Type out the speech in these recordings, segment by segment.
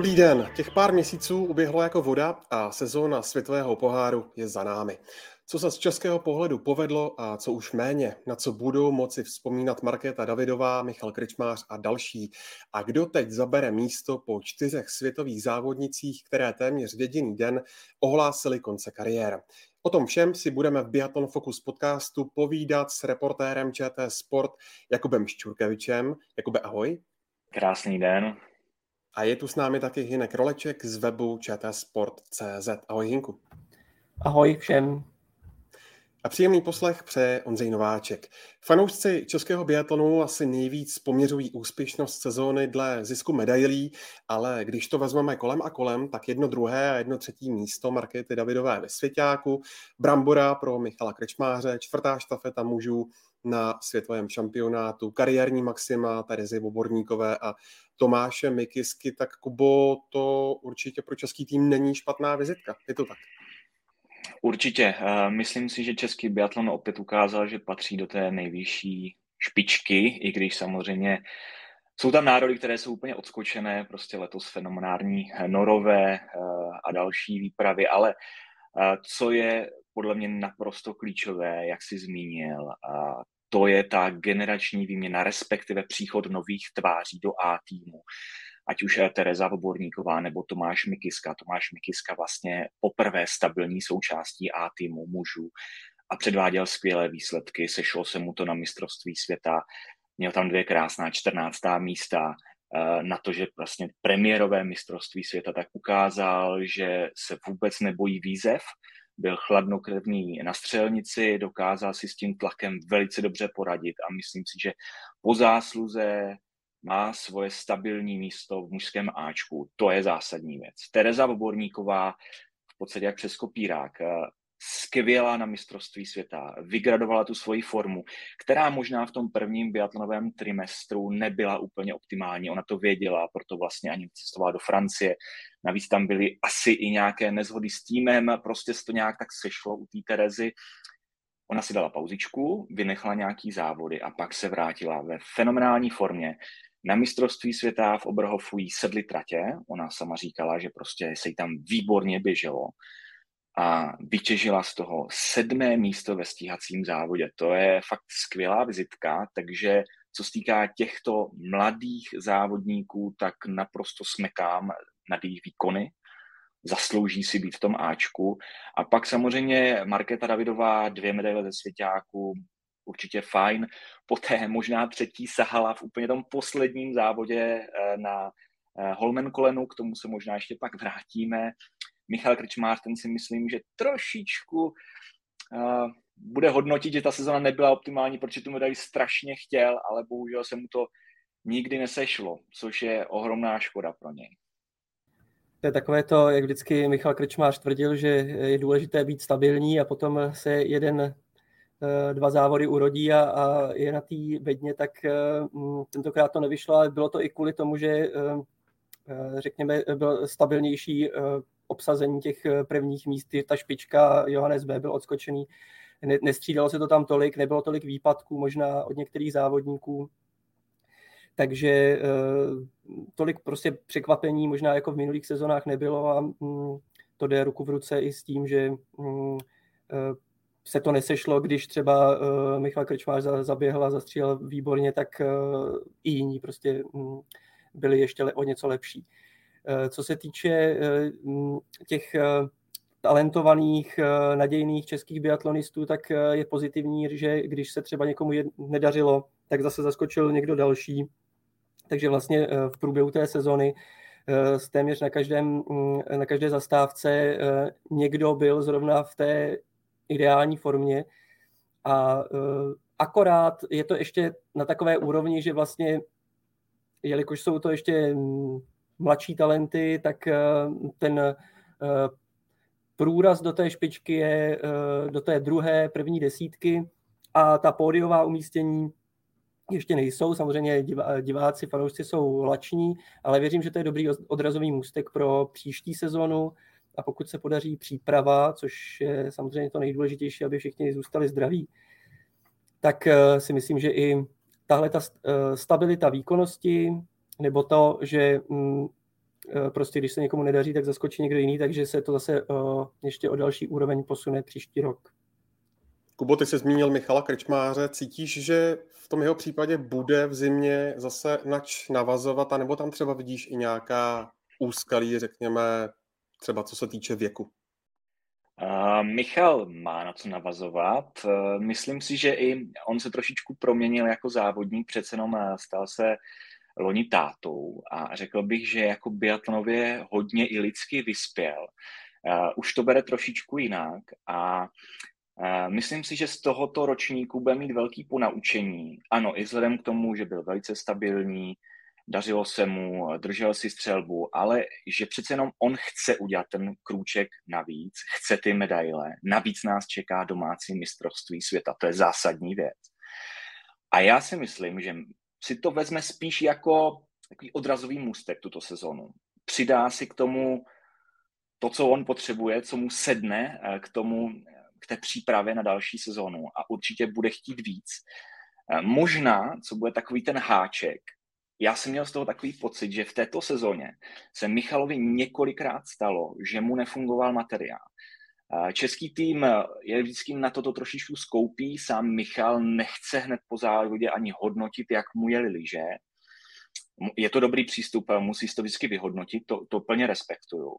Dobrý den. Těch pár měsíců uběhlo jako voda a sezóna světového poháru je za námi. Co se z českého pohledu povedlo a co už méně, na co budou moci vzpomínat Markéta Davidová, Michal Krčmář a další. A kdo teď zabere místo po čtyřech světových závodnicích, které téměř v jediný den ohlásili konce kariér. O tom všem si budeme v Biathlon Focus podcastu povídat s reportérem ČT Sport Jakubem Ščurkevičem. Jakube, ahoj. Krásný den. A je tu s námi taky Hinek Roleček z webu čtsport.cz. Ahoj Hinku. Ahoj všem. A příjemný poslech přeje Ondřej Nováček. Fanoušci českého biatlonu asi nejvíc poměřují úspěšnost sezóny dle zisku medailí, ale když to vezmeme kolem a kolem, tak jedno druhé a jedno třetí místo Markety Davidové ve Svěťáku, Brambora pro Michala Krečmáře, čtvrtá štafeta mužů na světovém šampionátu, kariérní maxima Terezy Voborníkové a Tomáše Mikisky, tak Kubo, to určitě pro český tým není špatná vizitka. Je to tak? Určitě. Eh, myslím si, že český biatlon opět ukázal, že patří do té nejvyšší špičky, i když samozřejmě jsou tam národy, které jsou úplně odskočené, prostě letos fenomenální norové eh, a další výpravy, ale co je podle mě naprosto klíčové, jak jsi zmínil, to je ta generační výměna, respektive příchod nových tváří do A týmu ať už je Tereza Voborníková nebo Tomáš Mikiska. Tomáš Mikiska vlastně poprvé stabilní součástí A týmu mužů a předváděl skvělé výsledky, sešlo se mu to na mistrovství světa, měl tam dvě krásná 14. místa, na to, že vlastně premiérové mistrovství světa tak ukázal, že se vůbec nebojí výzev, byl chladnokrevný na střelnici, dokázal si s tím tlakem velice dobře poradit a myslím si, že po zásluze má svoje stabilní místo v mužském Ačku. To je zásadní věc. Tereza Voborníková v podstatě jak přes kopírák. Skvělá na mistrovství světa, vygradovala tu svoji formu, která možná v tom prvním biatlonovém trimestru nebyla úplně optimální. Ona to věděla, proto vlastně ani cestovala do Francie. Navíc tam byly asi i nějaké nezhody s týmem, prostě se to nějak tak sešlo u té Terezy. Ona si dala pauzičku, vynechala nějaký závody a pak se vrátila ve fenomenální formě. Na mistrovství světa v Oberhofu jí tratě, ona sama říkala, že prostě se jí tam výborně běželo a vytěžila z toho sedmé místo ve stíhacím závodě. To je fakt skvělá vizitka, takže co se týká těchto mladých závodníků, tak naprosto smekám na jejich výkony, zaslouží si být v tom Ačku. A pak samozřejmě Markéta Davidová, dvě medaile ze svěťáku, určitě fajn. Poté možná třetí sahala v úplně tom posledním závodě eh, na eh, Holmen kolenu, k tomu se možná ještě pak vrátíme. Michal Krčmář, ten si myslím, že trošičku uh, bude hodnotit, že ta sezona nebyla optimální, protože tu medaili strašně chtěl, ale bohužel se mu to nikdy nesešlo, což je ohromná škoda pro něj. To je takové to, jak vždycky Michal Krčmář tvrdil, že je důležité být stabilní a potom se jeden Eh, dva závody urodí a, a je na té bedně, tak eh, mm, tentokrát to nevyšlo, ale bylo to i kvůli tomu, že řekněme, byl stabilnější obsazení těch prvních míst, ta špička Johannes B. byl odskočený, nestřídalo se to tam tolik, nebylo tolik výpadků možná od některých závodníků, takže tolik prostě překvapení možná jako v minulých sezonách nebylo a mm, to jde ruku v ruce i s tím, že mm, se to nesešlo, když třeba Michal Krčmář zaběhl a zastřílel výborně, tak i jiní prostě um, byli ještě o něco lepší. Uh, co se týče uh, těch uh, talentovaných, nadějných českých biatlonistů, tak je pozitivní, že když se třeba někomu nedařilo, tak zase zaskočil někdo další. Takže vlastně v průběhu té sezony téměř na, každém, um, na každé zastávce někdo byl zrovna v té ideální formě. A akorát je to ještě na takové úrovni, že vlastně, jelikož jsou to ještě mladší talenty, tak uh, ten uh, průraz do té špičky je uh, do té druhé, první desítky a ta pódiová umístění ještě nejsou. Samozřejmě diváci, fanoušci jsou lační, ale věřím, že to je dobrý odrazový můstek pro příští sezonu a pokud se podaří příprava, což je samozřejmě to nejdůležitější, aby všichni zůstali zdraví, tak eh, si myslím, že i tahle ta eh, stabilita výkonnosti, nebo to, že mm, prostě když se někomu nedaří, tak zaskočí někdo jiný, takže se to zase ještě o další úroveň posune příští rok. Kubo, ty jsi zmínil Michala Krčmáře. Cítíš, že v tom jeho případě bude v zimě zase nač navazovat, anebo tam třeba vidíš i nějaká úskalí, řekněme, třeba co se týče věku? Uh, Michal má na co navazovat. Uh, myslím si, že i on se trošičku proměnil jako závodník, přece jenom stal se loni tátou a řekl bych, že jako biatlonově hodně i lidsky vyspěl. Uh, už to bere trošičku jinak a Myslím si, že z tohoto ročníku bude mít velký ponaučení. Ano, i vzhledem k tomu, že byl velice stabilní, dařilo se mu, držel si střelbu, ale že přece jenom on chce udělat ten krůček navíc, chce ty medaile, navíc nás čeká domácí mistrovství světa, to je zásadní věc. A já si myslím, že si to vezme spíš jako takový odrazový můstek tuto sezonu. Přidá si k tomu to, co on potřebuje, co mu sedne eh, k tomu k té přípravě na další sezónu a určitě bude chtít víc. Eh, možná, co bude takový ten háček, já jsem měl z toho takový pocit, že v této sezóně se Michalovi několikrát stalo, že mu nefungoval materiál. Eh, český tým je vždycky na toto trošičku skoupí, sám Michal nechce hned po závodě ani hodnotit, jak mu je liže. Je to dobrý přístup, musí si to vždycky vyhodnotit, to, to plně respektuju.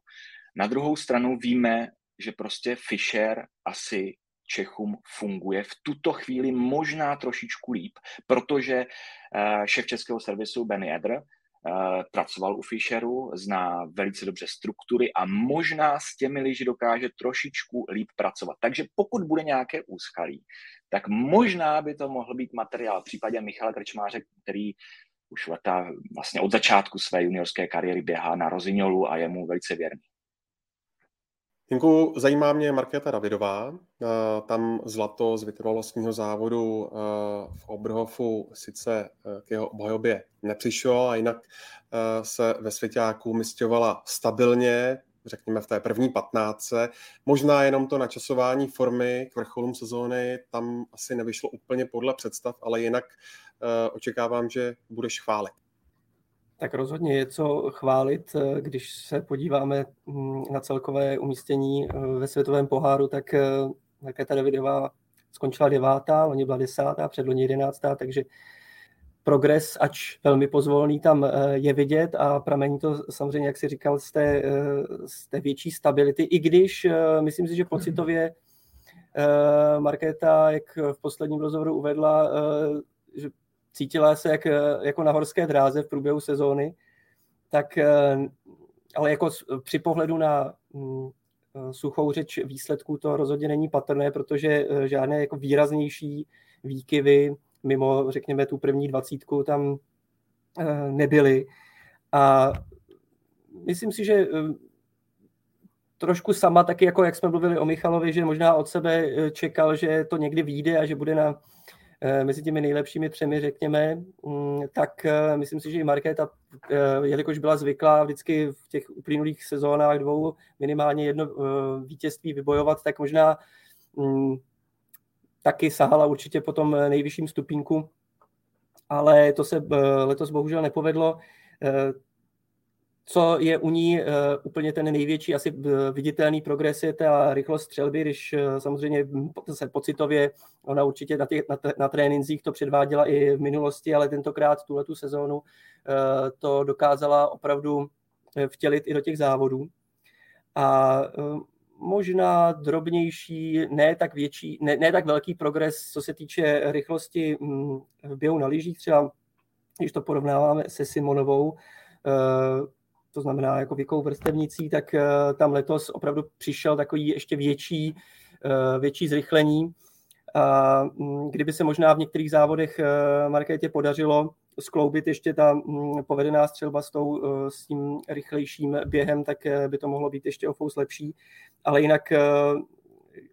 Na druhou stranu víme, že prostě Fischer asi Čechům funguje v tuto chvíli možná trošičku líp, protože uh, šéf českého servisu Benny Edr uh, pracoval u Fischeru, zná velice dobře struktury a možná s těmi liži dokáže trošičku líp pracovat. Takže pokud bude nějaké úskalí, tak možná by to mohl být materiál v případě Michala Krčmáře, který už leta vlastně od začátku své juniorské kariéry běhá na Roziňolu a je mu velice věrný. Jinku, zajímá mě Markéta Davidová. Eh, tam zlato z vytrvalostního závodu eh, v Oberhofu sice eh, k jeho obhajobě nepřišlo, a jinak se ve svěťáku mistovala stabilně, řekněme v té první patnáctce. Možná jenom to načasování formy k vrcholům sezóny tam asi nevyšlo úplně podle představ, ale jinak očekávám, že budeš chválit. Tak rozhodně je co chválit, eh, když se podíváme mm, na celkové umístění eh, ve světovém poháru, tak Markéta eh, Davidová skončila devátá, loni byla desátá, předloni jedenáctá, takže progres, ač velmi pozvolný, tam je vidět a pramení to samozřejmě, jak si říkal, z té, z té větší stability, i když myslím si, že pocitově Markéta, jak v posledním rozhovoru uvedla, že cítila se jak, jako na horské dráze v průběhu sezóny, tak eh, ale jako při pohledu na mm, eh, suchou řeč výsledků to rozhodně není patrné, protože eh, žádné jako výraznější výkyvy mimo, řekněme, tu první dvacítku tam nebyly. A myslím si, že trošku sama, taky jako jak jsme mluvili o Michalovi, že možná od sebe čekal, že to někdy vyjde a že bude na Eh, mezi těmi nejlepšími třemi, řekněme, mm, tak eh, myslím si, že i Markéta, eh, jelikož byla zvyklá vždycky v těch uplynulých sezónách dvou minimálně jedno vítězství vybojovat, tak možná mm, taky sahala určitě po tom nejvyšším stupínku, ale to se letos bohužel nepovedlo co je u ní uh, úplně ten největší asi eh, viditelný progres je ta rychlost střelby, když uh, samozřejmě se pocitově ona určitě na, těch, na, na trénincích to předváděla i v minulosti, ale tentokrát tuhle tu sezónu to dokázala opravdu vtělit i do těch závodů. A možná drobnější, ne tak větší, ne, ne tak velký progres, co se týče rychlosti mm, v běhu na lyžích, třeba když to porovnáváme se Simonovou, to znamená jako věkovou vrstevnicí, tak eh, tam letos opravdu přišel takový ještě větší, eh, větší zrychlení. A mm, kdyby se možná v některých závodech eh, Markétě podařilo skloubit ještě ta mm, povedená střelba s, tou, s tím rychlejším během, tak by to mohlo být ještě o fous lepší. Ale jinak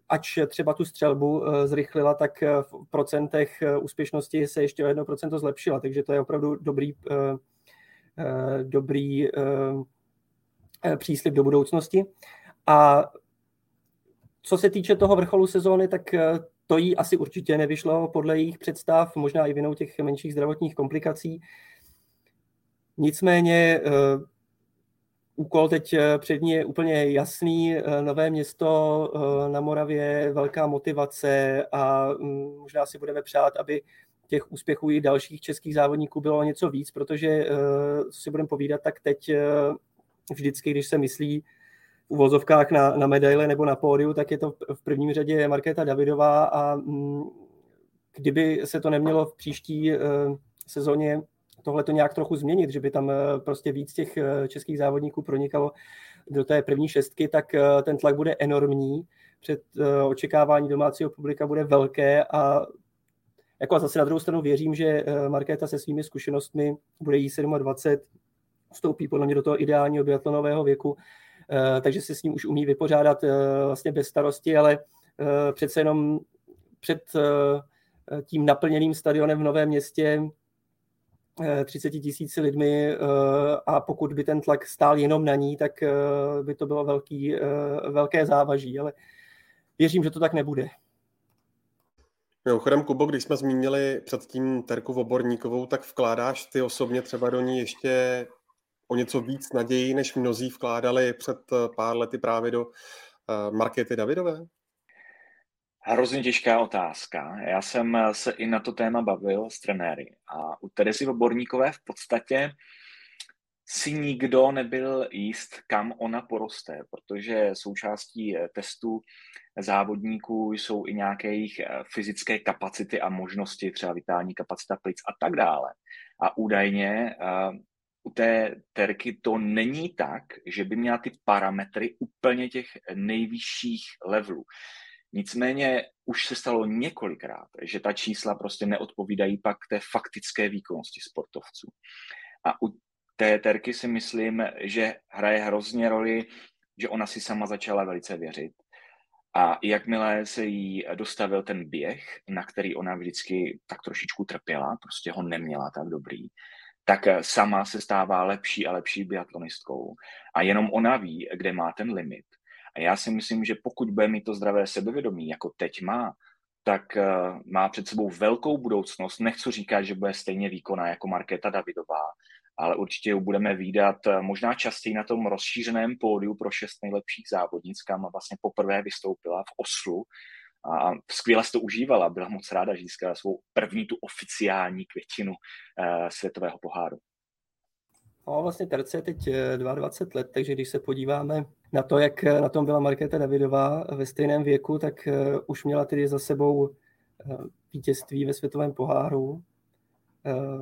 ač třeba tu střelbu zrychlila, tak v procentech úspěšnosti se ještě o 1% zlepšila, takže to je opravdu dobrý dobrý eh, eh, příslip do budoucnosti. A co se týče toho vrcholu sezóny, tak to jí asi určitě nevyšlo podle jejich představ, možná i vinou těch menších zdravotních komplikací. Nicméně úkol teď před ní je úplně jasný. Nové město na Moravě, velká motivace a mm, možná si budeme přát, aby těch úspěchů i dalších českých závodníků bylo něco víc, protože, co si budeme povídat, tak teď vždycky, když se myslí v uvozovkách na, na medaile nebo na pódiu, tak je to v prvním řadě Markéta Davidová a mm, kdyby se to nemělo v příští sezóně tohle to nějak trochu změnit, že by tam eh, prostě víc těch eh, českých závodníků pronikalo do té první šestky, tak eh, ten tlak bude enormní. Před očekávání domácího publika bude velké a jako a zase na druhou stranu věřím, že Markéta se svými zkušenostmi bude jí 27, vstoupí podle mě do toho ideálního biatlonového věku, takže se s ním už umí vypořádat vlastně bez starosti, ale přece jenom před tím naplněným stadionem v Novém městě 30 eh, tisíci lidmi eh, a pokud by ten tlak stál jenom na ní, tak eh, by to bylo velký, velké závaží, ale věřím, že to tak nebude. Mimochodem, Kubo, když jsme zmínili předtím Terku Oborníkovou, tak vkládáš ty osobně třeba do ní ještě o něco víc naději, než mnozí vkládali před pár lety právě do Markety Davidové? Hrozně těžká otázka. Já jsem se i na to téma bavil s trenéry a u Terezy Oborníkové v podstatě si nikdo nebyl jíst, kam ona poroste, protože součástí eh, testu závodníků jsou i nějaké jejich eh, fyzické kapacity a možnosti, třeba vitální kapacita plic a tak dále. A údajně uh, u té terky to není tak, že by měla ty parametry úplně těch nejvyšších levelů. Nicméně už se stalo několikrát, že ta čísla prostě neodpovídají pak té faktické výkonnosti sportovců. A u té terky si myslím, že hraje hrozně roli, že ona si sama začala velice věřit. A jakmile se jí dostavil ten běh, na který ona vždycky tak trošičku trpěla, prostě ho neměla tak dobrý, tak sama se stává lepší a lepší biatlonistkou. A jenom ona ví, kde má ten limit. A já si myslím, že pokud bude mít to zdravé sebevědomí, jako teď má, tak uh, má před sebou velkou budoucnost. Nechci říkat, že bude stejně výkonná jako Markéta Davidová, ale určitě ji budeme výdat uh, možná častěji na tom rozšířeném pódiu pro šest nejlepších závodnic, kam vlastně poprvé vystoupila v Oslu a skvěle se to užívala. Byla moc ráda, že získala svou první tu oficiální květinu uh, světového poháru. No, vlastně Terce je teď 22 let, takže když se podíváme na to, jak na tom byla Markéta Davidová ve stejném věku, tak už měla tedy za sebou vítězství ve světovém poháru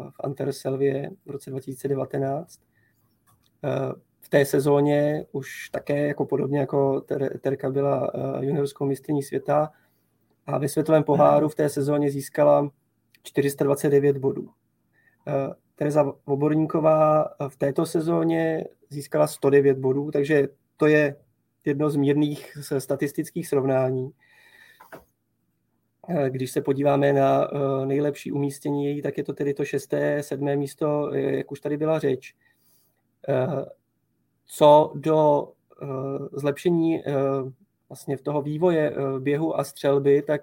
v Anterselvě v roce 2019. V té sezóně už také, jako podobně jako ter- Terka byla juniorskou mistrní světa a ve světovém poháru v té sezóně získala 429 bodů. Tereza Voborníková v této sezóně získala 109 bodů, takže to je jedno z mírných statistických srovnání. Eh, když se podíváme na eh, nejlepší umístění její, tak je to tedy to šesté, sedmé místo, eh, jak už tady byla řeč. Co do zlepšení vlastně v toho vývoje běhu a střelby, tak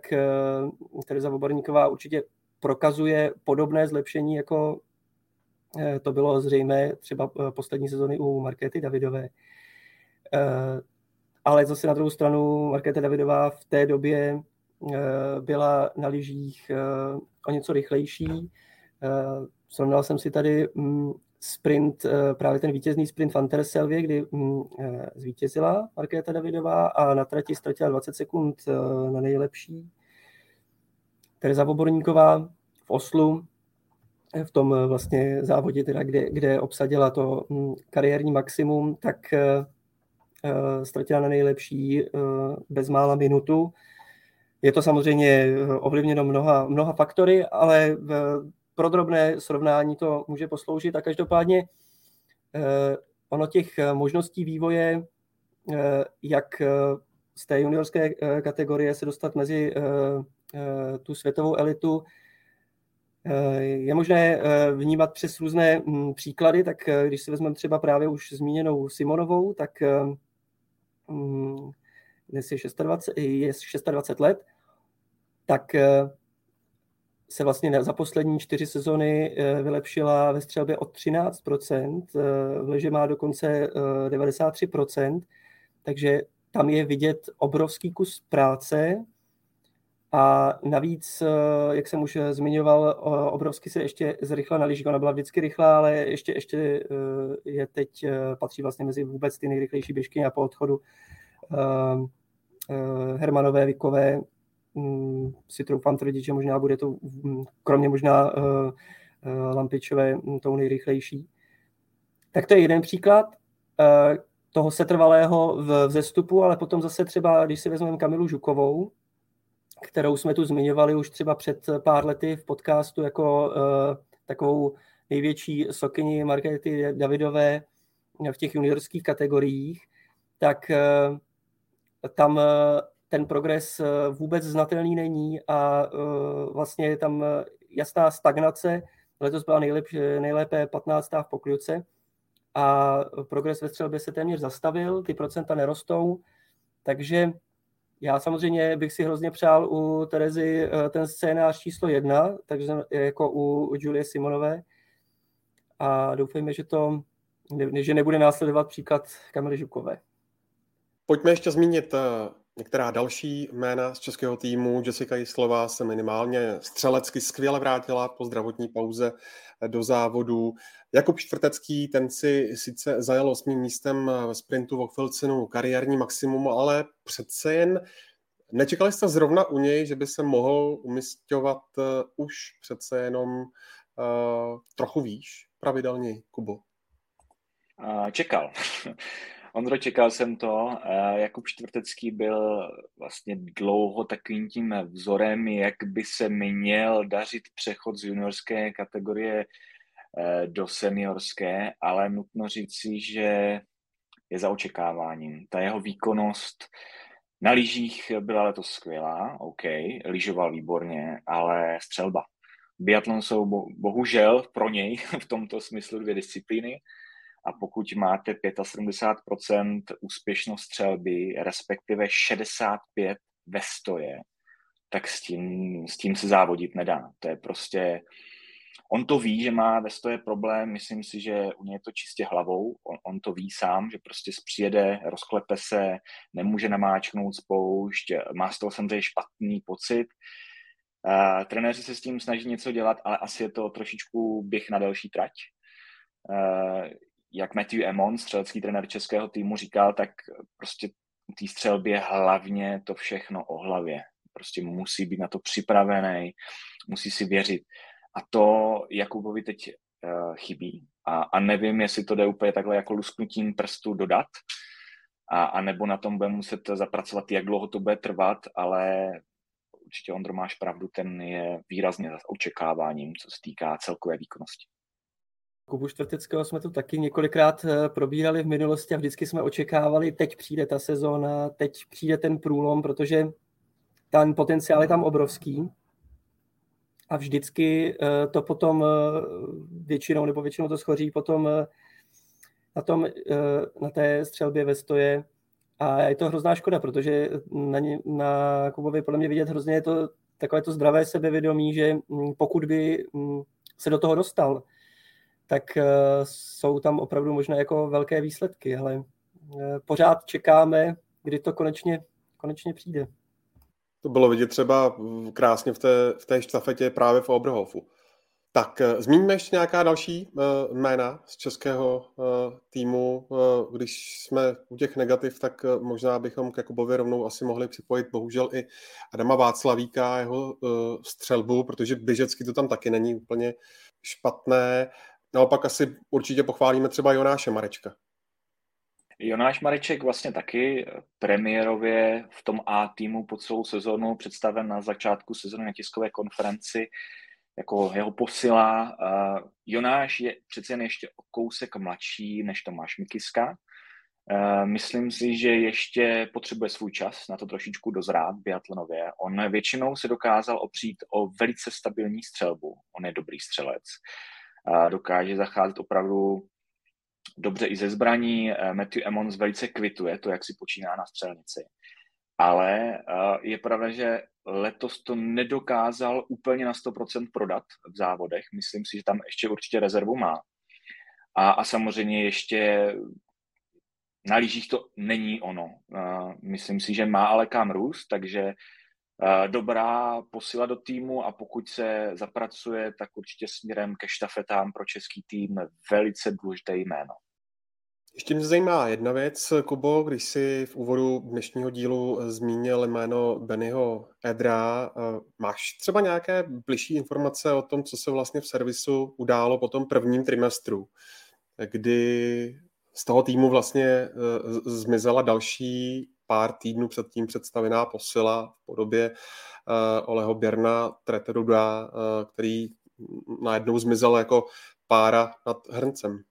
Tereza Voborníková určitě prokazuje podobné zlepšení, jako to bylo zřejmé třeba poslední sezony u Markety Davidové. Ale zase na druhou stranu Markéta Davidová v té době byla na lyžích eh, o něco rychlejší. Srovnal jsem si tady mm, sprint, právě ten vítězný sprint v Anterselvě, kdy mm, zvítězila Markéta Davidová a na trati ztratila 20 sekund na nejlepší. Tereza Voborníková v Oslu, v tom vlastně závodě, teda, kde, kde obsadila to mm, kariérní maximum, tak Eh, ztratila na nejlepší eh, bezmála minutu. Je to samozřejmě eh, ovlivněno mnoha, mnoha faktory, ale pro drobné srovnání to může posloužit. A každopádně ono těch možností vývoje, jak z té juniorské kategorie se dostat mezi tu světovou elitu, je možné vnímat přes různé hm, příklady, tak když si vezmeme třeba právě už zmíněnou Simonovou, tak Mm, dnes je 26, je 26 let, tak eh, se vlastně za poslední čtyři sezony vylepšila ve střelbě o 13%, v leže má dokonce 93%, takže tam je vidět obrovský kus práce a navíc, jak jsem už zmiňoval, obrovsky se ještě zrychla na lyžích. Ona byla vždycky rychlá, ale ještě, ještě je teď, patří vlastně mezi vůbec ty nejrychlejší běžky a po odchodu Hermanové, Vikové, si troufám tvrdit, že možná bude to, mm, kromě možná Lampičové, mm, tou nejrychlejší. Tak to je jeden příklad toho setrvalého v vzestupu, ale potom zase třeba, když si vezmeme Kamilu Žukovou, kterou jsme tu zmiňovali už třeba před pár lety v podcastu jako takovou největší sokyni Markety Davidové v těch juniorských kategoriích, tak tam ten progres uh, vůbec znatelný není a uh, vlastně je tam jasná stagnace. Letos byla nejlepší, nejlépe 15. v pokliuce a progres ve střelbě se téměř zastavil, ty procenta nerostou, takže já samozřejmě bych si hrozně přál u Terezy eh, ten scénář číslo jedna, takže jako u Julie Simonové a doufejme, že to že nebude následovat příklad Kamily Žukové. Pojďme ještě zmínit eh, některá další jména z českého týmu. Jessica Jislová se minimálně střelecky skvěle vrátila po zdravotní pauze do závodu. Jakub Čtvrtecký, ten si sice zajel osmým místem ve sprintu v Filcinu kariérní maximum, ale přece jen nečekali jste zrovna u něj, že by se mohl umistovat uh, už přece jenom uh, trochu výš pravidelně, Kubo? Čekal. Ondro, čekal jsem to. Jakub Čtvrtecký byl vlastně dlouho takovým tím vzorem, jak by se měl dařit přechod z juniorské kategorie eh, do seniorské, ale nutno říct si, že je za očekáváním. Ta jeho výkonnost na lyžích byla letos skvělá, OK, lyžoval výborně, ale střelba. Biatlon jsou bohužel pro něj v tomto smyslu dvě disciplíny a pokud máte 75% úspěšnost střelby, respektive 65 ve stoje, tak s tím, s tím se závodit nedá. To je prostě, on to ví, že má ve stoje problém, myslím si, že u něj je to čistě hlavou, on, on to ví sám, že prostě přijede, rozklepe se, nemůže namáčknout spoušť, má z toho samozřejmě špatný pocit. Uh, trenéři se s tím snaží něco dělat, ale asi je to trošičku běh na delší trať. Uh, jak Matthew Emon, střelecký trenér českého týmu, říkal, tak prostě té střelbě hlavně to všechno o hlavě. Prostě musí být na to připravený, musí si věřit. A to Jakubovi teď uh, chybí. A, a nevím, jestli to jde úplně takhle jako lusknutím prstu dodat, a, a nebo na tom bude muset zapracovat, jak dlouho to bude trvat, ale určitě Ondro máš pravdu, ten je výrazně očekáváním, co se týká celkové výkonnosti. Kubu Čtvrteckého jsme tu taky několikrát eh, probírali v minulosti a vždycky jsme očekávali, teď přijde ta sezóna, teď přijde ten průlom, protože ten potenciál je tam obrovský. A vždycky eh, to potom eh, většinou, nebo většinou to schoří potom na, tom, na té střelbě ve stoje. A je to hrozná škoda, protože na, ně, na Kubovi podle mě vidět hrozně je to takové to zdravé sebevědomí, že mm, pokud by mm, se do toho dostal, tak eh, jsou tam opravdu možná jako velké výsledky, ale eh, pořád čekáme, kdy to konečně, konečně přijde. To bylo vidět třeba krásně v té, v té štafetě právě v Oberhofu. Tak eh, zmíníme ještě nějaká další jména z českého týmu. Když jsme u těch negativ, tak možná bychom k Jakubovi rovnou asi mohli připojit bohužel i Adama Václavíka, jeho střelbu, protože běžecky to tam taky není úplně špatné. Naopak asi určitě pochválíme třeba Jonáše Marečka. Jonáš Mareček vlastně taky premiérově v tom A týmu po celou sezónu představen na začátku sezóny na tiskové konferenci jako jeho posila. Jonáš je přece jen ještě o kousek mladší než Tomáš Mikiska. Myslím si, že ještě potřebuje svůj čas na to trošičku dozrát biatlonově. On většinou se dokázal opřít o velice stabilní střelbu. On je dobrý střelec dokáže zacházet opravdu dobře i ze zbraní. Eh, Matthew Emmons velice kvituje to, jak si počíná na střelnici. ale je pravda, že letos to nedokázal úplně na 100% prodat v závodech. Myslím si, že tam ještě určitě rezervu má. A, a samozřejmě ještě na lyžích to není ono. Myslím si, že má ale kam růst, takže dobrá posila do týmu a pokud se zapracuje, tak určitě směrem ke štafetám pro český tým velice důležité jméno. Ještě mě zajímá jedna věc, Kubo, když si v úvodu dnešního dílu zmínil jméno Bennyho Edra. Máš třeba nějaké bližší informace o tom, co se vlastně v servisu událo po tom prvním trimestru, kdy z toho týmu vlastně e, zmizela další pár týdnů předtím představená posila v podobě uh, Oleho Běrna, Treteruda, uh, který najednou zmizel jako pára nad hrncem.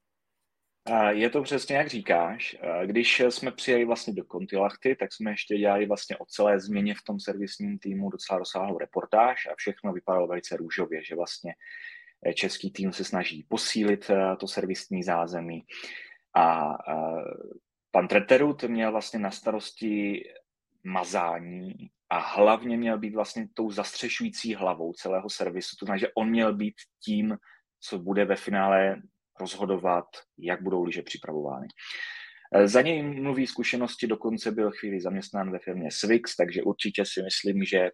Je to přesně jak říkáš. Když jsme přijeli vlastně do Kontilachty, tak jsme ještě dělali vlastně o celé změně v tom servisním týmu docela rozsáhlou reportáž a všechno vypadalo velice růžově, že vlastně eh, český tým se snaží posílit to servisní zázemí a Pan Treterut měl vlastně na starosti mazání a hlavně měl být vlastně tou zastřešující hlavou celého servisu. To znamená, že on měl být tím, co bude ve finále rozhodovat, jak budou liže připravovány. Za něj mluví zkušenosti, dokonce byl chvíli zaměstnán ve firmě Swix, takže určitě si myslím, že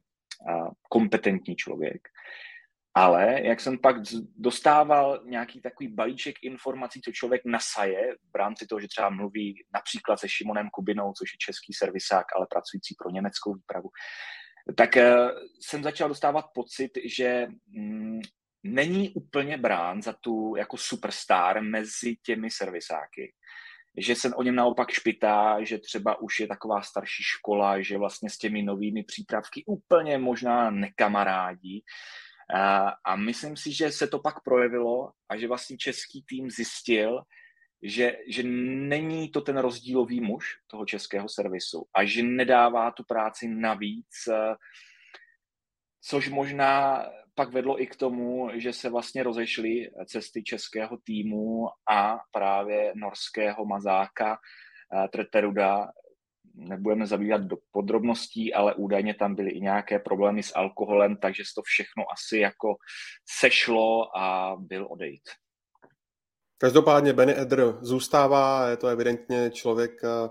kompetentní člověk. Ale jak jsem pak dostával nějaký takový balíček informací, co člověk nasaje v rámci toho, že třeba mluví například se Šimonem Kubinou, což je český servisák, ale pracující pro německou výpravu, tak eh, jsem začal dostávat pocit, že mm, není úplně brán za tu jako superstar mezi těmi servisáky. Že se o něm naopak špitá, že třeba už je taková starší škola, že vlastně s těmi novými přípravky úplně možná nekamarádí. A, a myslím si, že se to pak projevilo a že vlastně český tým zjistil, že, že není to ten rozdílový muž toho českého servisu a že nedává tu práci navíc, eh, což možná pak vedlo i k tomu, že se vlastně rozešly cesty českého týmu a právě norského mazáka eh, Treteruda, nebudeme zabývat do podrobností, ale údajně tam byly i nějaké problémy s alkoholem, takže to všechno asi jako sešlo a byl odejít. Každopádně Benny Edr zůstává, je to evidentně člověk eh,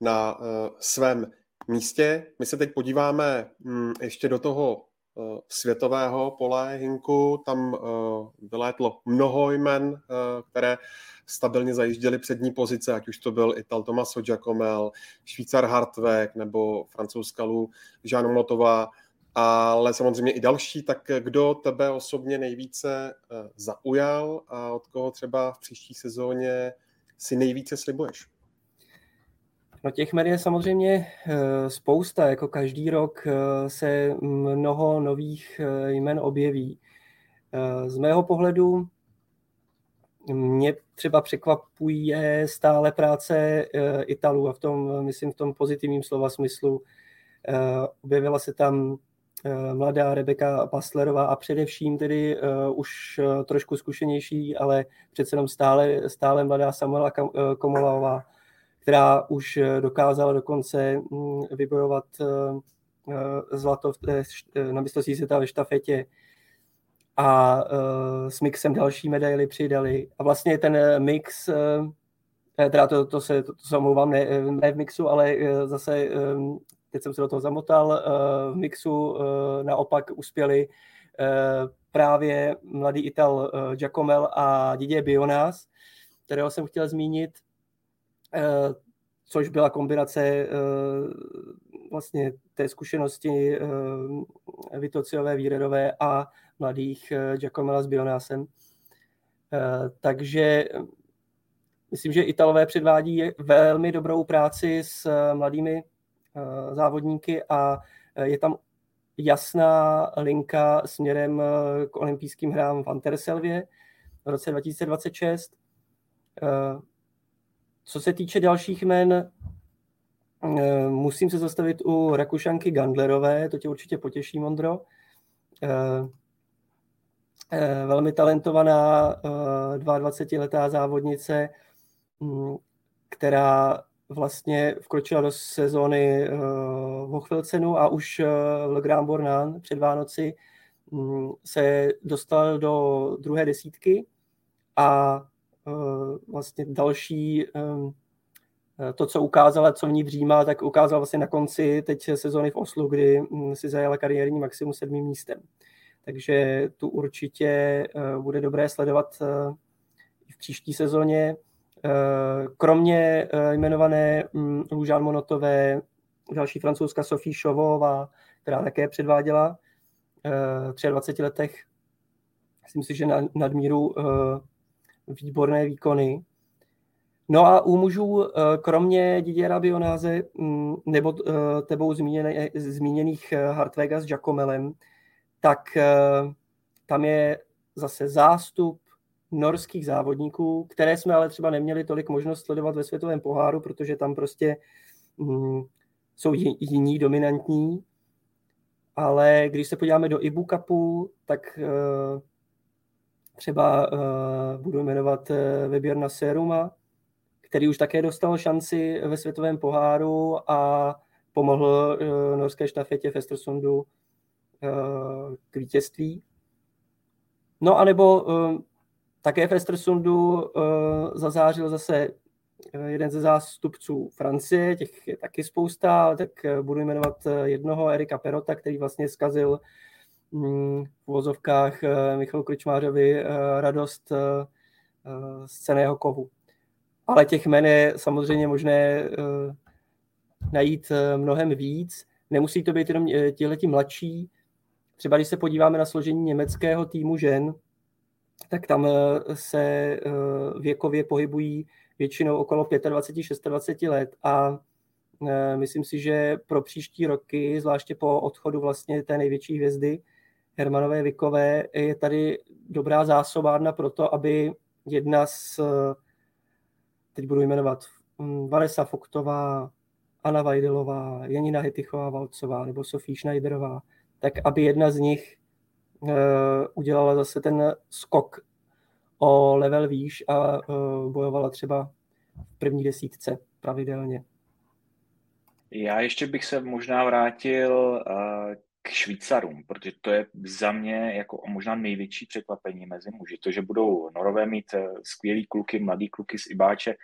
na eh, svém místě. My se teď podíváme hm, ještě do toho světového pole Hinku. Tam eh, vylétlo mnoho jmen, eh, které stabilně zajížděly přední pozice, ať už to byl Ital Tomaso Giacomel, Švýcar Hartweg nebo francouzská Lu Jean Motová, ale samozřejmě i další. Tak kdo tebe osobně nejvíce zaujal a od koho třeba v příští sezóně si nejvíce slibuješ? No těch médií je samozřejmě eh, spousta, jako každý rok eh, se mnoho nových eh, jmen objeví. Z mého pohledu mě třeba překvapuje stále práce Italů a v tom, myslím, v tom pozitivním slova smyslu. Objevila se tam mladá Rebeka Paslerová a především tedy už trošku zkušenější, ale přece jenom stále, stále mladá Samuela Komolová která už eh, dokázala dokonce mm, vybojovat eh, eh, zlato na mistrovství světa ve štafetě a s mixem další medaily přidali. A vlastně ten mix, teda to, to se, to, to se omlouvám, ne, ne v mixu, ale zase teď jsem se do toho zamotal, v mixu naopak uspěli právě mladý Ital Giacomel a Didier Bionas, kterého jsem chtěl zmínit, což byla kombinace eh, vlastně té zkušenosti eh, Vitociové, Vírerové a mladých Giacomela s Bionásem. Takže myslím, že Italové předvádí velmi dobrou práci s mladými závodníky a je tam jasná linka směrem k olympijským hrám v Anterselvě v roce 2026. Co se týče dalších jmen, eh, musím se zastavit u Rakušanky Gandlerové, to tě určitě potěší, Mondro. Eh, eh, velmi talentovaná 22-letá závodnice, mm, která vlastně vkročila do sezóny v Hochfilcenu a už v Le Grand Bornand před Vánoci mm, se dostal do druhé desítky a vlastně další to, co ukázala, co v ní vřímá, tak ukázala vlastně na konci teď sezóny v Oslu, kdy mm, si zajala kariérní maximum sedmým místem. Takže tu určitě eh, bude dobré sledovat eh, v příští sezóně. Eh, kromě jmenované mm, Lužán Monotové, další francouzska Sophie Šovová, která také předváděla v 23 letech, myslím si, že nadmíru výborné výkony. No a u mužů, eh, kromě Didiera Bionáze mm, nebo eh, tebou zmíněných eh, Hartwega s Giacomelem, tak tam je zase zástup norských závodníků, které jsme ale třeba neměli tolik možnost sledovat ve světovém poháru, protože tam prostě mm, jsou jiní dominantní. Ale když se podíváme do Ibu Cupu, tak třeba budu jmenovat Webierna Seruma, který už také dostal šanci ve světovém poháru a pomohl uh, norské štafetě v Estersundu uh, k vítězství. No a nebo uh, také v Estersundu uh, zazářil zase jeden ze zástupců Francie, těch je taky spousta, tak budu jmenovat jednoho, Erika Perota, který vlastně zkazil v vozovkách Michalu Kričmářovi radost z ceného kovu ale těch men je samozřejmě možné najít mnohem víc. Nemusí to být jenom tihleti mladší. Třeba když se podíváme na složení německého týmu žen, tak tam se věkově pohybují většinou okolo 25-26 let a myslím si, že pro příští roky, zvláště po odchodu vlastně té největší hvězdy Hermanové Vikové, je tady dobrá zásobárna pro to, aby jedna z teď budu jmenovat mm, Vanessa Foktová, Anna Vajdelová, Janina Hetychová Valcová nebo Sofie Schneiderová, tak aby jedna z nich uh, udělala zase ten skok o level výš a uh, bojovala třeba v první desítce pravidelně. Já ještě bych se možná vrátil uh, k Švýcarům, protože to je za mě jako možná největší překvapení mezi muži. To, že budou Norové mít eh, skvělý kluky, mladý kluky z Ibáče,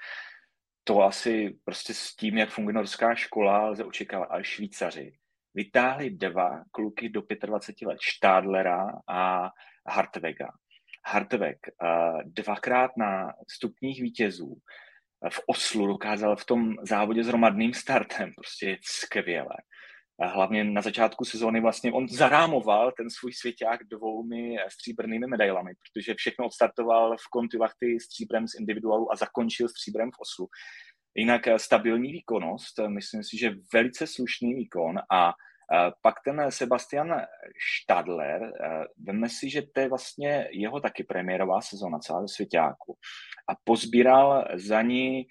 to asi prostě s tím, jak funguje norská škola, lze očekávat. Ale Švýcaři vytáhli dva kluky do 25 let, Stadlera a Hartvega. Hartveg eh, dvakrát na stupních vítězů v Oslu dokázal v tom závodě s hromadným startem, prostě je skvěle hlavně na začátku sezóny vlastně on zarámoval ten svůj svěťák dvoumi stříbrnými medailemi, protože všechno odstartoval v Kontivachty stříbrem z individuálu a zakončil stříbrem v Oslu. Jinak eh, stabilní výkonnost, eh, myslím si, že velice slušný výkon a eh, pak ten Sebastian Stadler, veme si, že to je vlastně jeho taky premiérová sezóna celá svěťáku a pozbíral za ní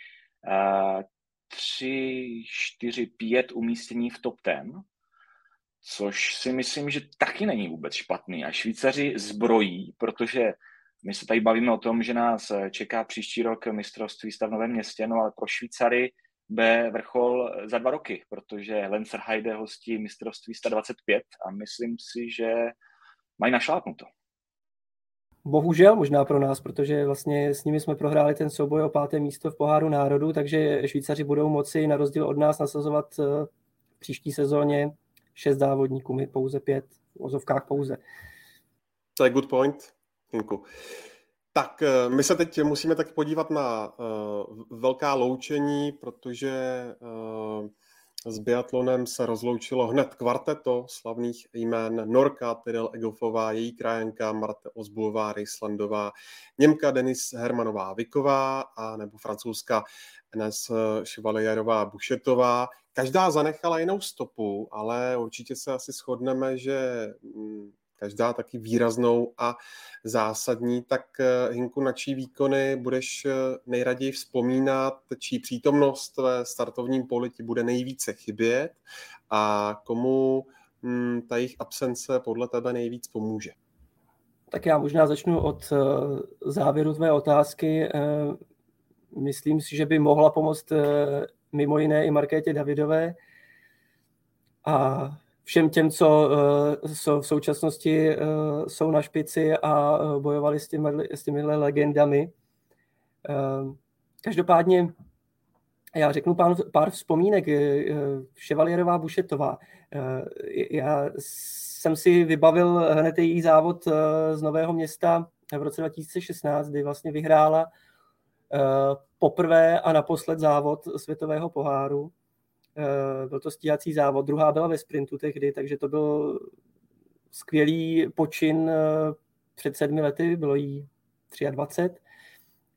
tři, čtyři, pět umístění v top ten, což si myslím, že taky není vůbec špatný. A Švýcaři zbrojí, protože my se tady bavíme o tom, že nás čeká příští rok mistrovství v Novém městě, no ale pro Švýcary B vrchol za dva roky, protože Heide hostí mistrovství 125 a myslím si, že mají našlápnuto. Bohužel možná pro nás, protože vlastně s nimi jsme prohráli ten souboj o páté místo v poháru národů, takže Švýcaři budou moci na rozdíl od nás nasazovat eh, v příští sezóně šest závodníků, my pouze pět, v ozovkách pouze. To je good point, Hinku. Tak eh, my se teď musíme tak podívat na uh, velká loučení, protože uh, s biatlonem se rozloučilo hned kvarteto slavných jmén Norka, Tyrell Egofová, její krajenka Marte Ozbulová, Rejslandová, Němka Denis Hermanová Viková a nebo francouzska Enes Chevalierová Bušetová. Každá zanechala jinou stopu, ale určitě se asi shodneme, že mm, každá taky výraznou a zásadní, tak eh, Hinku, na čí výkony budeš eh, nejraději vzpomínat, čí přítomnost ve startovním poli ti bude nejvíce chybět a komu hm, ta jejich absence podle tebe nejvíc pomůže? Tak já možná začnu od eh, závěru tvé otázky. Myslím si, že by mohla pomoct mimo jiné i Markétě Davidové. A všem těm, co uh, v současnosti uh, jsou na špici a uh, bojovali s těmi, s těmi legendami. Každopádně já řeknu pár, pár vzpomínek. Ševalierová Bušetová. Já jsem si vybavil hned její závod z Nového města v roce 2016, kdy vlastně vyhrála poprvé a naposled závod světového poháru Eh, byl to stíhací závod, druhá byla ve sprintu tehdy, takže to byl skvělý počin eh, před sedmi lety, bylo jí 23.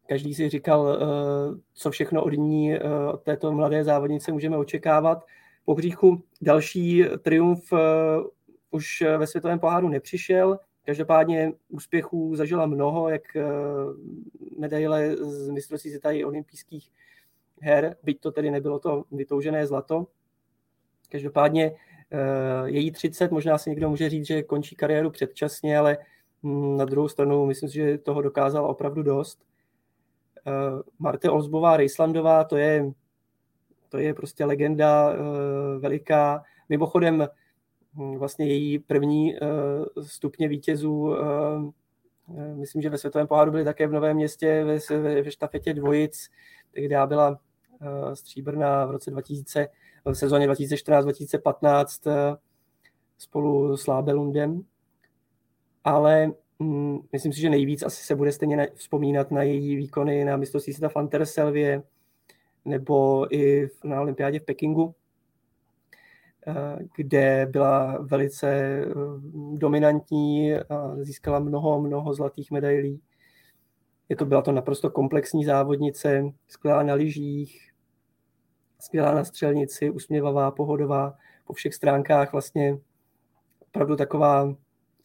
Každý si říkal, eh, co všechno od ní, od této mladé závodnice můžeme očekávat. Po hříchu další triumf už ve světovém poháru nepřišel, Každopádně úspěchů zažila mnoho, jak medaile z mistrovství i olympijských her, byť to tedy nebylo to vytoužené zlato. Každopádně eh, její 30, možná si někdo může říct, že končí kariéru předčasně, ale hm, na druhou stranu myslím že toho dokázala opravdu dost. Eh, Marte Olsbová Rejslandová, to je, to je prostě legenda eh, veliká. Mimochodem, hm, vlastně její první stupně vítězů, myslím, že ve světovém poháru byly také v Novém městě ve, ve štafetě dvojic, tehdy byla Eh, stříbrná v roce 2000, v sezóně 2014-2015 eh, spolu s Lábelundem. Ale hm, myslím si, že nejvíc asi se bude stejně vzpomínat na její výkony na mistrovství světa v Anterselvě nebo i na olympiádě v Pekingu, eh, kde byla velice dominantní a získala mnoho, mnoho zlatých medailí. Je to, byla to naprosto komplexní závodnice, skvělá na lyžích, skvělá na střelnici, usměvavá, pohodová, po všech stránkách vlastně opravdu taková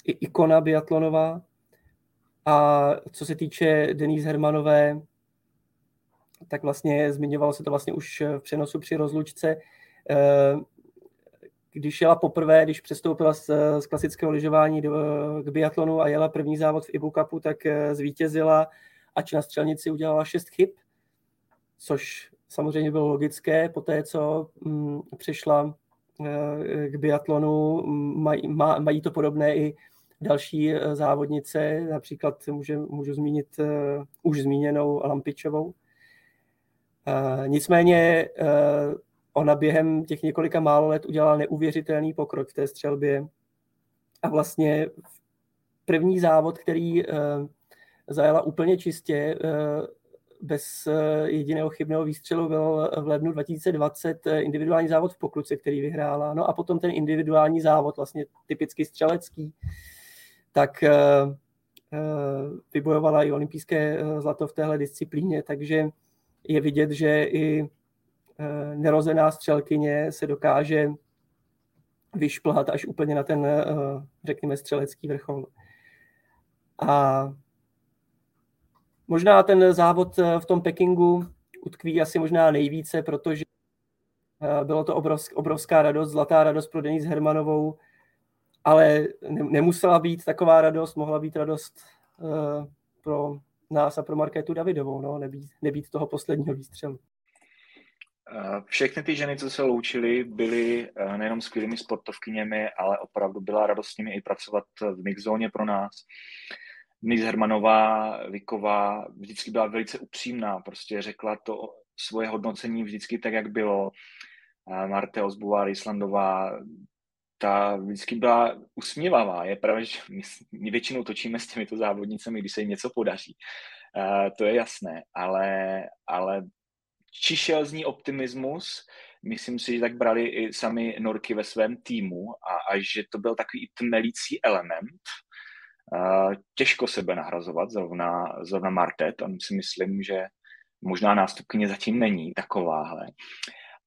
ikona biatlonová. A co se týče Denise Hermanové, tak vlastně zmiňovalo se to vlastně už v přenosu při rozlučce. Eh, když jela poprvé, když přestoupila z, z klasického lyžování do, k biatlonu a jela první závod v Ibu Cupu, tak eh, zvítězila, ač na střelnici udělala šest chyb, což samozřejmě bylo logické, po té, co mm, přišla eh, k biatlonu, maj, má, mají to podobné i další eh, závodnice, například může, můžu zmínit uh, už zmíněnou Lampičovou. Uh, nicméně uh, ona během těch několika málo let udělala neuvěřitelný pokrok v té střelbě a vlastně první závod, který uh, zajela úplně čistě, uh, bez eh, jediného chybného výstřelu byl v lednu 2020 eh, individuální závod v Pokluce, který vyhrála. No a potom ten individuální závod, vlastně typicky střelecký, tak eh, vybojovala i olympijské zlato v téhle disciplíně, takže je vidět, že i nerozená střelkyně se dokáže vyšplhat až úplně na ten, řekněme, střelecký vrchol. A Možná ten závod eh, v tom Pekingu utkví asi možná nejvíce, protože eh, bylo to obrovsk, obrovská radost, zlatá radost pro Denise Hermanovou, ale nemusela být taková radost, mohla být radost uh, pro nás a pro Markétu Davidovou, no, nebýt, nebýt toho posledního výstřelu. Všechny ty ženy, co se loučily, byly nejenom skvělými sportovkyněmi, ale opravdu byla radost s nimi i pracovat v mixzóně pro nás. Nils Hermanová, Viková vždycky byla velice upřímná, prostě řekla to svoje hodnocení vždycky tak, jak bylo. Marte Ozbová, Islandová, ta vždycky byla usměvavá. Je pravda, že my většinou točíme s těmito závodnicemi, když se jim něco podaří. To je jasné, ale, ale čišel z ní optimismus, myslím si, že tak brali i sami Norky ve svém týmu a, a že to byl takový tmelící element, těžko sebe nahrazovat, zrovna, zrovna Martet, tam si myslím, že možná nástupkyně zatím není takováhle.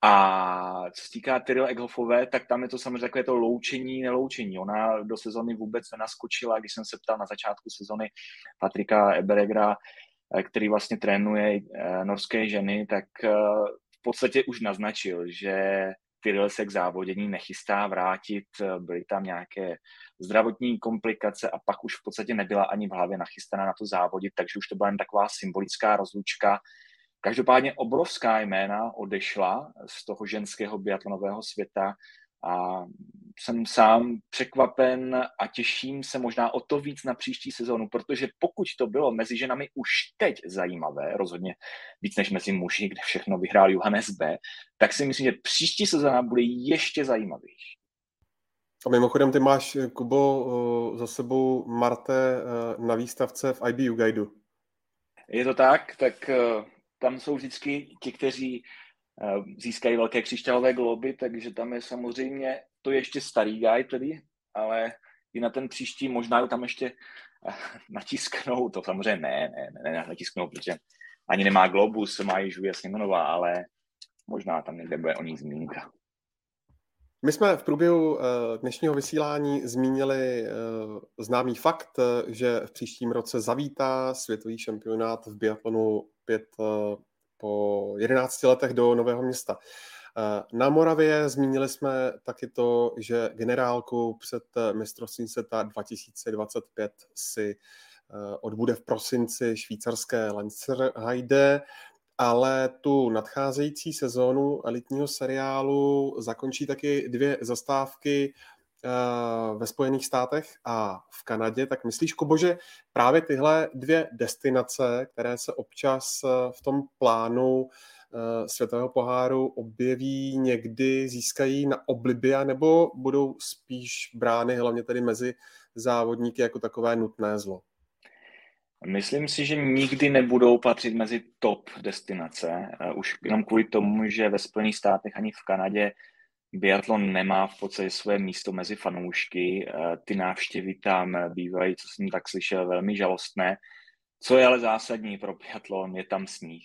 A co se týká Tyrell Egghoffové, tak tam je to samozřejmě takové to loučení, neloučení. Ona do sezony vůbec nenaskočila, když jsem se ptal na začátku sezony Patrika Eberegra, eh, který vlastně trénuje eh, norské ženy, tak eh, v podstatě už naznačil, že Tyrell se k závodění nechystá vrátit, byly tam nějaké zdravotní komplikace a pak už v podstatě nebyla ani v hlavě nachystaná na to závodit, takže už to byla jen taková symbolická rozlučka. Každopádně obrovská jména odešla z toho ženského biatlonového světa a jsem sám překvapen a těším se možná o to víc na příští sezónu, protože pokud to bylo mezi ženami už teď zajímavé, rozhodně víc než mezi muži, kde všechno vyhrál Johannes B., tak si myslím, že příští sezóna bude ještě zajímavější. A mimochodem, ty máš, Kubo, za sebou Marte na výstavce v IBU Guideu. Je to tak, tak tam jsou vždycky ti, kteří Eh, získají velké křišťálové globy, takže tam je samozřejmě, to je ještě starý guy tedy, ale i na ten příští možná tam ještě eh, natisknou, to samozřejmě ne, ne, ne, ne natisknou, protože ani nemá globus, má již Julia Simonová, ale možná tam někde bude o ní zmínka. My jsme v průběhu eh, dnešního vysílání zmínili známý fakt, že v příštím roce zavítá světový šampionát v biatlonu 5 po 11 letech do Nového města. Eh, na Moravě zmínili jsme taky to, že generálku před eh, mistrovstvím světa 2025 si eh, odbude v prosinci švýcarské Lenzerheide, ale tu nadcházející sezónu elitního seriálu zakončí taky dvě zastávky ve Spojených státech a v Kanadě, tak myslíš, Kubo, že právě tyhle dvě destinace, které se občas v tom plánu světového poháru objeví, někdy získají na oblibia, nebo budou spíš brány hlavně tedy mezi závodníky jako takové nutné zlo? Myslím si, že nikdy nebudou patřit mezi top destinace, už jenom kvůli tomu, že ve Spojených státech ani v Kanadě biatlon nemá v podstatě své místo mezi fanoušky. Eh, ty návštěvy tam bývají, co jsem tak slyšel, velmi žalostné. Co je ale zásadní pro biatlon, je tam sníh,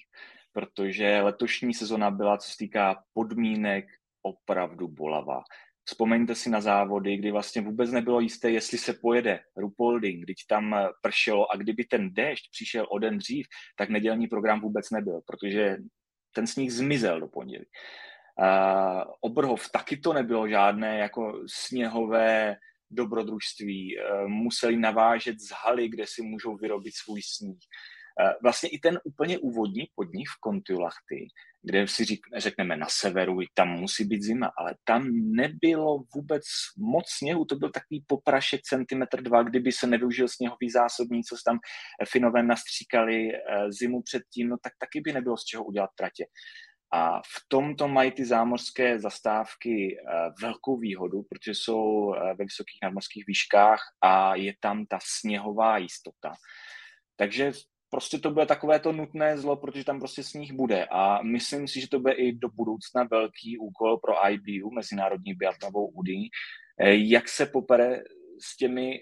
protože letošní sezona byla, co se týká podmínek, opravdu bolavá. Vzpomeňte si na závody, kdy vlastně vůbec nebylo jisté, jestli se pojede Rupolding, když tam pršelo a kdyby ten déšť přišel o den dřív, tak nedělní program vůbec nebyl, protože ten sníh zmizel do pondělí. Uh, Obrhov taky to nebylo žádné jako sněhové dobrodružství. Uh, museli navážet z haly, kde si můžou vyrobit svůj sníh. Uh, vlastně i ten úplně úvodní podnik v Kontiolahty, kde si řekneme na severu, tam musí být zima, ale tam nebylo vůbec moc sněhu, to byl takový poprašek centimetr dva, kdyby se nevyužil sněhový zásobník, co tam Finové nastříkali zimu předtím, no tak taky by nebylo z čeho udělat tratě. A v tomto mají ty zámořské zastávky eh, velkou výhodu, protože jsou eh, ve vysokých nadmořských výškách a je tam ta sněhová jistota. Takže prostě to bude takové to nutné zlo, protože tam prostě sníh bude. A myslím si, že to bude i do budoucna velký úkol pro IBU, Mezinárodní biatlonovou unii, eh, jak se popere s těmi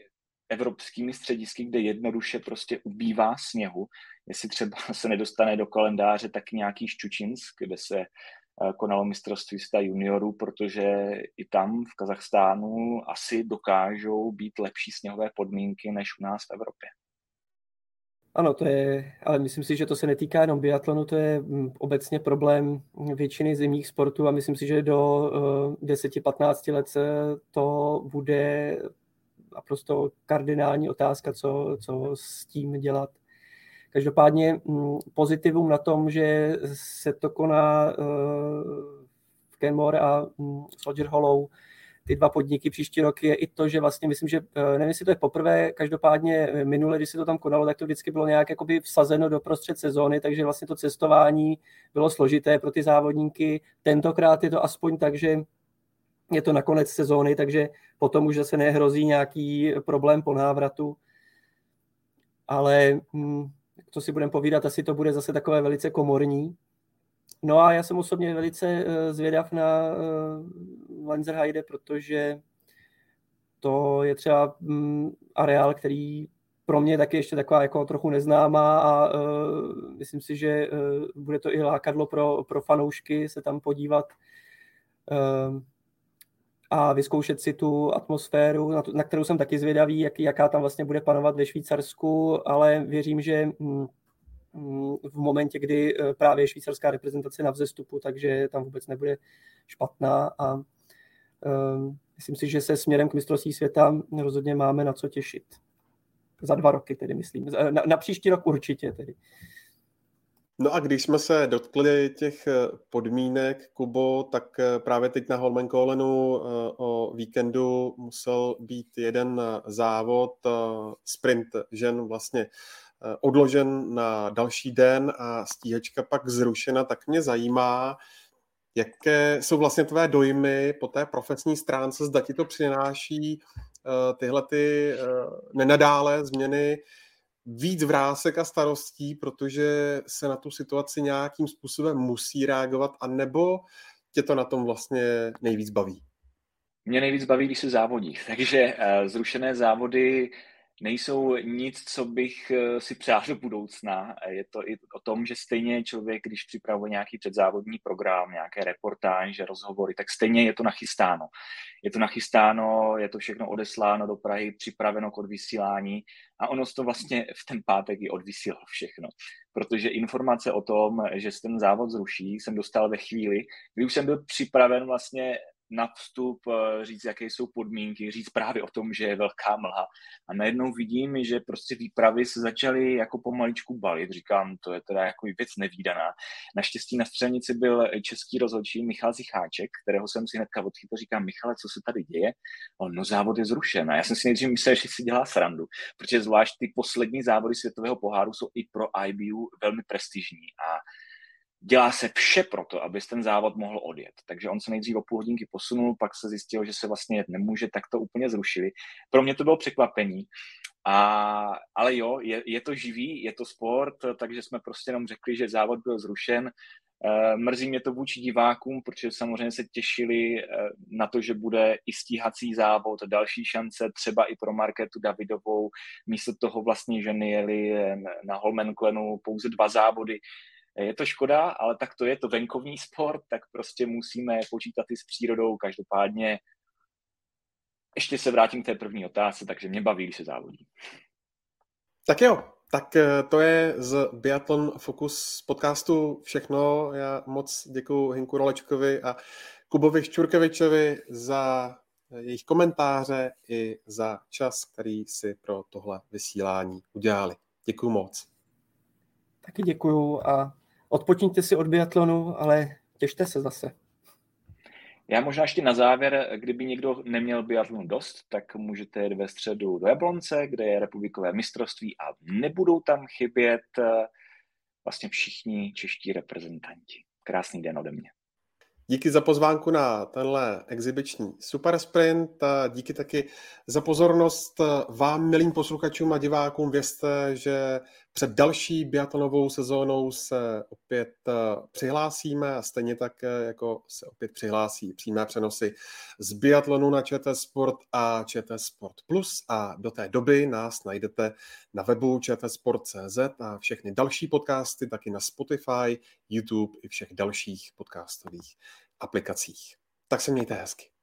evropskými středisky, kde jednoduše prostě ubývá sněhu. Jestli třeba se nedostane do kalendáře tak nějaký Ščučinsk, kde se eh, konalo mistrovství světa juniorů, protože i tam v Kazachstánu asi dokážou být lepší sněhové podmínky než u nás v Evropě. Ano, to je, ale myslím si, že to se netýká jenom biatlonu, to je mm, obecně problém většiny zimních sportů a myslím si, že do 10-15 let to bude naprosto kardinální otázka, co, co s tím dělat. Každopádně mm, pozitivum na tom, že se to koná eh, v Kenmore a mm, Soldier Hollow, ty dva podniky příští rok je i to, že vlastně myslím, že eh, nevím, jestli to je poprvé, každopádně minule, když se to tam konalo, tak to vždycky bylo nějak jakoby vsazeno do prostřed sezóny, takže vlastně to cestování bylo složité pro ty závodníky. Tentokrát je to aspoň tak, že je to na konec sezóny, takže potom už zase nehrozí nějaký problém po návratu. Ale hm, co si budeme povídat, asi to bude zase takové velice komorní. No a já jsem osobně velice uh, zvědav na uh, Lenzerheide, protože to je třeba um, areál, který pro mě taky ještě taková jako trochu neznámá a uh, myslím si, že bude to i lákadlo pro, pro fanoušky se tam podívat. A vyzkoušet si tu atmosféru, na, tu, na kterou jsem taky zvědavý, jak, jaká tam vlastně bude panovat ve Švýcarsku, ale věřím, že mm, mm, v momentě, kdy eh, právě švýcarská reprezentace na vzestupu, takže tam vůbec nebude špatná a um, myslím si, že se směrem k mistrovství světa rozhodně máme na co těšit. Za dva roky tedy, myslím. Na, na příští rok určitě tedy. No a když jsme se dotkli těch eh, podmínek, Kubo, tak eh, právě teď na Holmenkollenu eh, o víkendu musel být jeden závod, sprint žen vlastně odložen na další den a stíhačka pak zrušena, tak mě zajímá, jaké jsou vlastně tvé dojmy po té profesní stránce, zda ti to přináší tyhle ty nenadále změny víc vrásek a starostí, protože se na tu situaci nějakým způsobem musí reagovat, a nebo tě to na tom vlastně nejvíc baví? Mě nejvíc baví, když se závodí. Takže zrušené závody nejsou nic, co bych eh, si přál do budoucna. Je to i o tom, že stejně člověk, když připravuje nějaký předzávodní program, nějaké reportáže, rozhovory, tak stejně je to nachystáno. Je to nachystáno, je to všechno odesláno do Prahy, připraveno k odvysílání a ono to vlastně v ten pátek i odvysílalo všechno. Protože informace o tom, že se ten závod zruší, jsem dostal ve chvíli, kdy už jsem byl připraven vlastně na vstup, eh, říct, jaké jsou podmínky, říct právě o tom, že je velká mlha. A najednou vidím, že prostě výpravy se začaly jako pomaličku balit. Říkám, to je teda jako věc nevýdaná. Naštěstí na střelnici byl český rozhodčí Michal Zicháček, kterého jsem si hnedka odchytil. Říkám, Michale, co se tady děje? On, no závod je zrušen. A já jsem si nejdřív myslel, že si dělá srandu, protože zvlášť ty poslední závody světového poháru jsou i pro IBU velmi prestižní. A dělá se vše pro to, aby ten závod mohl odjet. Takže on se nejdřív o půl hodinky posunul, pak se zjistil, že se vlastně jet nemůže, tak to úplně zrušili. Pro mě to bylo překvapení. A, ale jo, je, je to živý, je to sport, takže jsme prostě jenom řekli, že závod byl zrušen. E, mrzí mě to vůči divákům, protože samozřejmě se těšili e, na to, že bude i stíhací závod, další šance, třeba i pro Marketu Davidovou. Místo toho vlastně ženy jeli na Holmenklenu pouze dva závody. Je to škoda, ale tak to je to venkovní sport, tak prostě musíme počítat i s přírodou. Každopádně ještě se vrátím k té první otázce, takže mě baví, když se závodí. Tak jo, tak eh, to je z Biathlon Focus podcastu všechno. Já moc děkuji Hinku Rolečkovi a Kubovi Ščurkevičovi za jejich komentáře i za čas, který si pro tohle vysílání udělali. Děkuji moc. Taky děkuju a odpočíňte si od biatlonu, ale těšte se zase. Já možná ještě na závěr, kdyby někdo neměl biatlonu dost, tak můžete jít ve středu do Jablonce, kde je republikové mistrovství a nebudou tam chybět eh, vlastně všichni čeští reprezentanti. Krásný den ode mě. Díky za pozvánku na tenhle exibiční super sprint a díky taky za pozornost vám, milým posluchačům a divákům. Vězte, že před další biatlonovou sezónou se opět eh, přihlásíme a stejně tak, eh, jako se opět přihlásí přímé přenosy z biatlonu na ČT Sport a ČT Sport Plus a do té doby nás najdete na webu čtsport.cz a všechny další podcasty taky na Spotify, YouTube i všech dalších podcastových aplikacích. Tak se mějte hezky.